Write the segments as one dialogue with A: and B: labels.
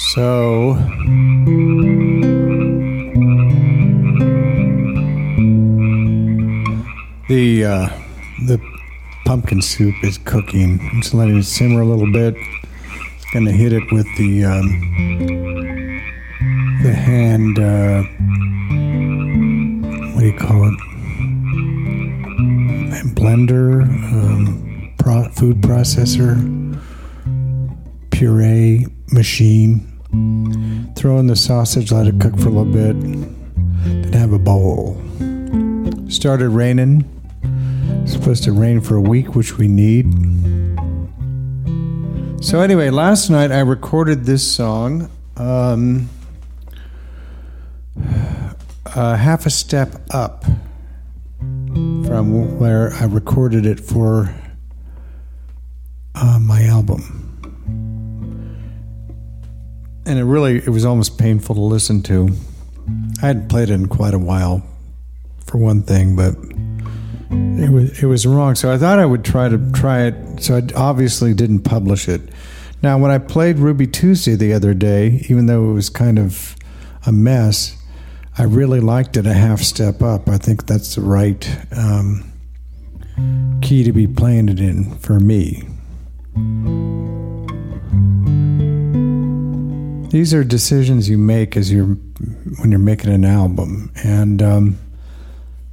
A: So. The uh, the pumpkin soup is cooking. I'm just letting it simmer a little bit. It's Gonna hit it with the um, the hand. Uh, what do you call it? Blender, um, pro- food processor, puree machine. Throw in the sausage, let it cook for a little bit. Then have a bowl. Started raining. It's supposed to rain for a week, which we need. So anyway, last night I recorded this song, um, uh, half a step up from where I recorded it for uh, my album, and it really it was almost painful to listen to. I hadn't played it in quite a while, for one thing, but it was it was wrong. So I thought I would try to try it. So I obviously didn't publish it. Now, when I played Ruby Tuesday the other day, even though it was kind of a mess, I really liked it a half step up. I think that's the right um, key to be playing it in for me. These are decisions you make as you're when you're making an album, and um,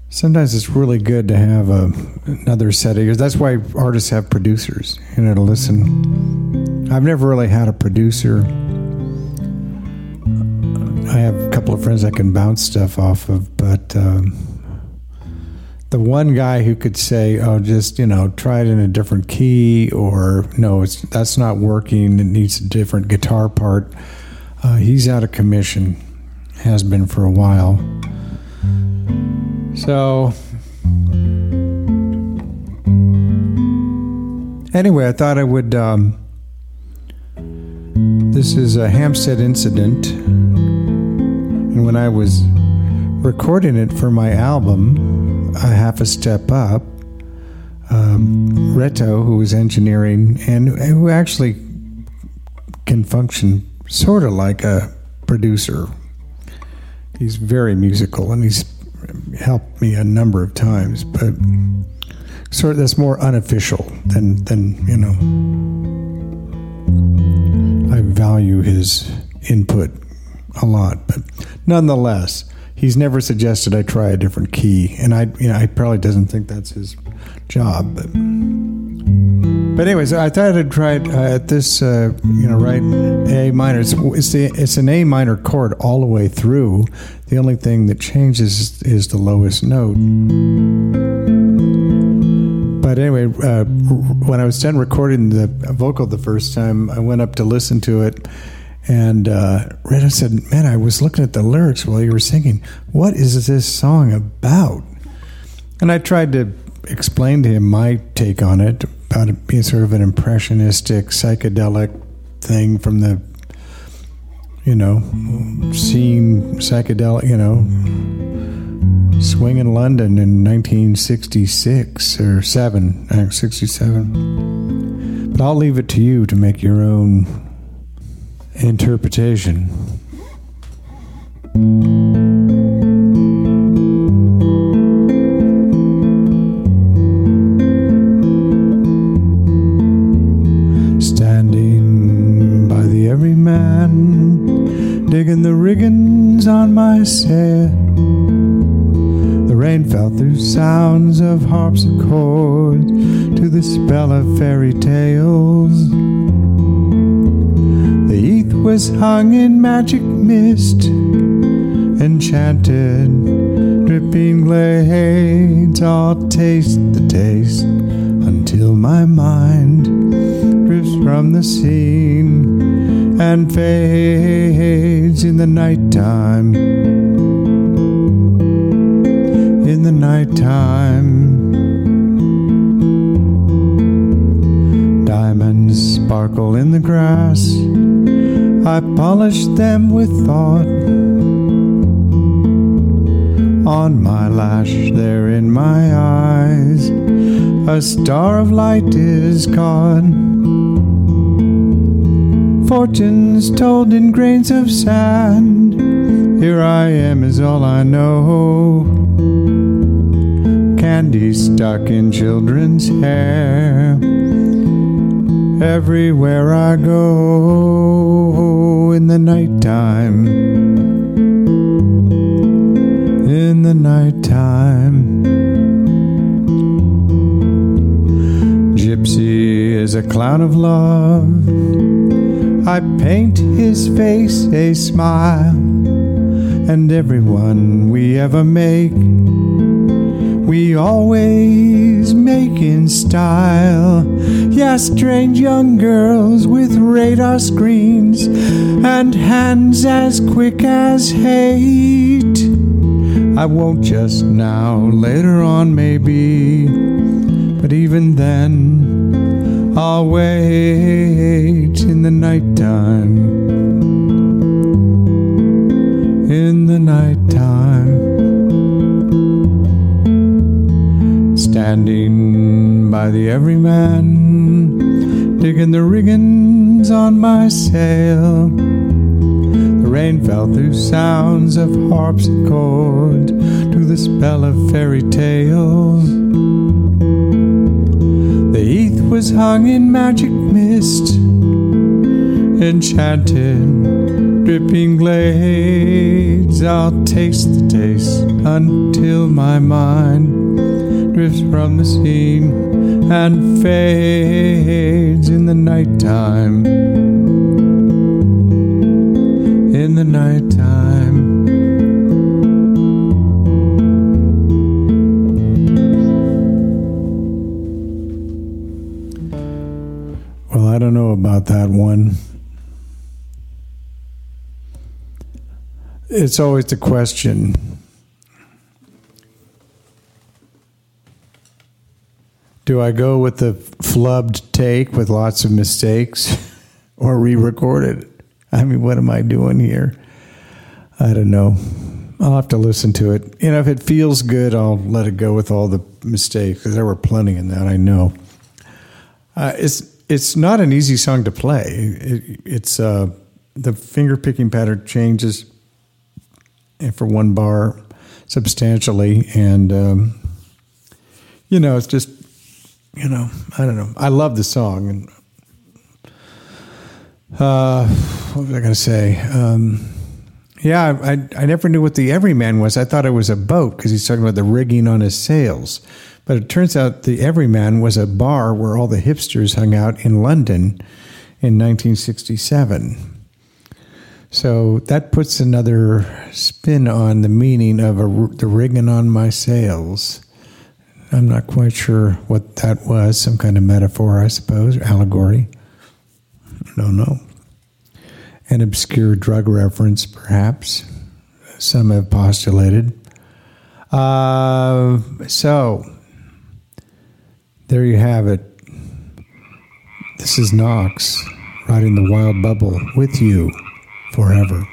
A: sometimes it's really good to have a, another set of ears. That's why artists have producers, you know, to listen. I've never really had a producer. I have a couple of friends I can bounce stuff off of, but um, the one guy who could say, "Oh, just you know, try it in a different key," or "No, it's that's not working. It needs a different guitar part." Uh, he's out of commission. Has been for a while. So, anyway, I thought I would. Um, this is a Hampstead incident. And when I was recording it for my album, A Half a Step Up, um, Reto, who was engineering and who actually can function sort of like a producer, he's very musical and he's helped me a number of times, but sort of that's more unofficial than than you know. I value his input a lot, but nonetheless, he's never suggested I try a different key, and I you know he probably doesn't think that's his job, but. But anyways, I thought I'd try it uh, at this, uh, you know, right A minor. It's it's, the, it's an A minor chord all the way through. The only thing that changes is the lowest note. But anyway, uh, when I was done recording the vocal the first time, I went up to listen to it, and uh, Rita said, "Man, I was looking at the lyrics while you were singing. What is this song about?" And I tried to explain to him my take on it about it being sort of an impressionistic psychedelic thing from the you know seeing psychedelic you know swing in london in 1966 or 7 uh, 67 but i'll leave it to you to make your own interpretation The rain fell through sounds of harpsichords to the spell of fairy tales. The heath was hung in magic mist, enchanted, dripping glades. I'll taste the taste until my mind drifts from the scene and fades in the nighttime. In the nighttime, diamonds sparkle in the grass. I polish them with thought. On my lash, there in my eyes, a star of light is caught Fortunes told in grains of sand. Here I am, is all I know. Candy stuck in children's hair. Everywhere I go in the nighttime. In the nighttime. Gypsy is a clown of love. I paint his face a smile, and everyone we ever make, we always make in style. Yeah, strange young girls with radar screens and hands as quick as hate. I won't just now, later on, maybe, but even then, I'll wait in the nighttime. In the nighttime. Standing by the everyman, digging the riggings on my sail. The rain fell through sounds of harpsichord to the spell of fairy tales. Was hung in magic mist, enchanted, dripping glades. I'll taste the taste until my mind drifts from the scene and fades in the nighttime. In the nighttime. About that one. It's always the question. Do I go with the flubbed take with lots of mistakes or re record it? I mean, what am I doing here? I don't know. I'll have to listen to it. You know, if it feels good, I'll let it go with all the mistakes because there were plenty in that. I know. Uh, it's it's not an easy song to play. It, it's uh, the finger picking pattern changes for one bar substantially, and um, you know, it's just you know, I don't know. I love the song, and uh, what was I going to say? Um, yeah, I, I never knew what the Everyman was. I thought it was a boat because he's talking about the rigging on his sails. But it turns out the Everyman was a bar where all the hipsters hung out in London in 1967. So that puts another spin on the meaning of a, the rigging on my sails. I'm not quite sure what that was. Some kind of metaphor, I suppose, or allegory. I don't know an obscure drug reference, perhaps. Some have postulated. Uh, so, there you have it. This is Knox riding the wild bubble with you forever.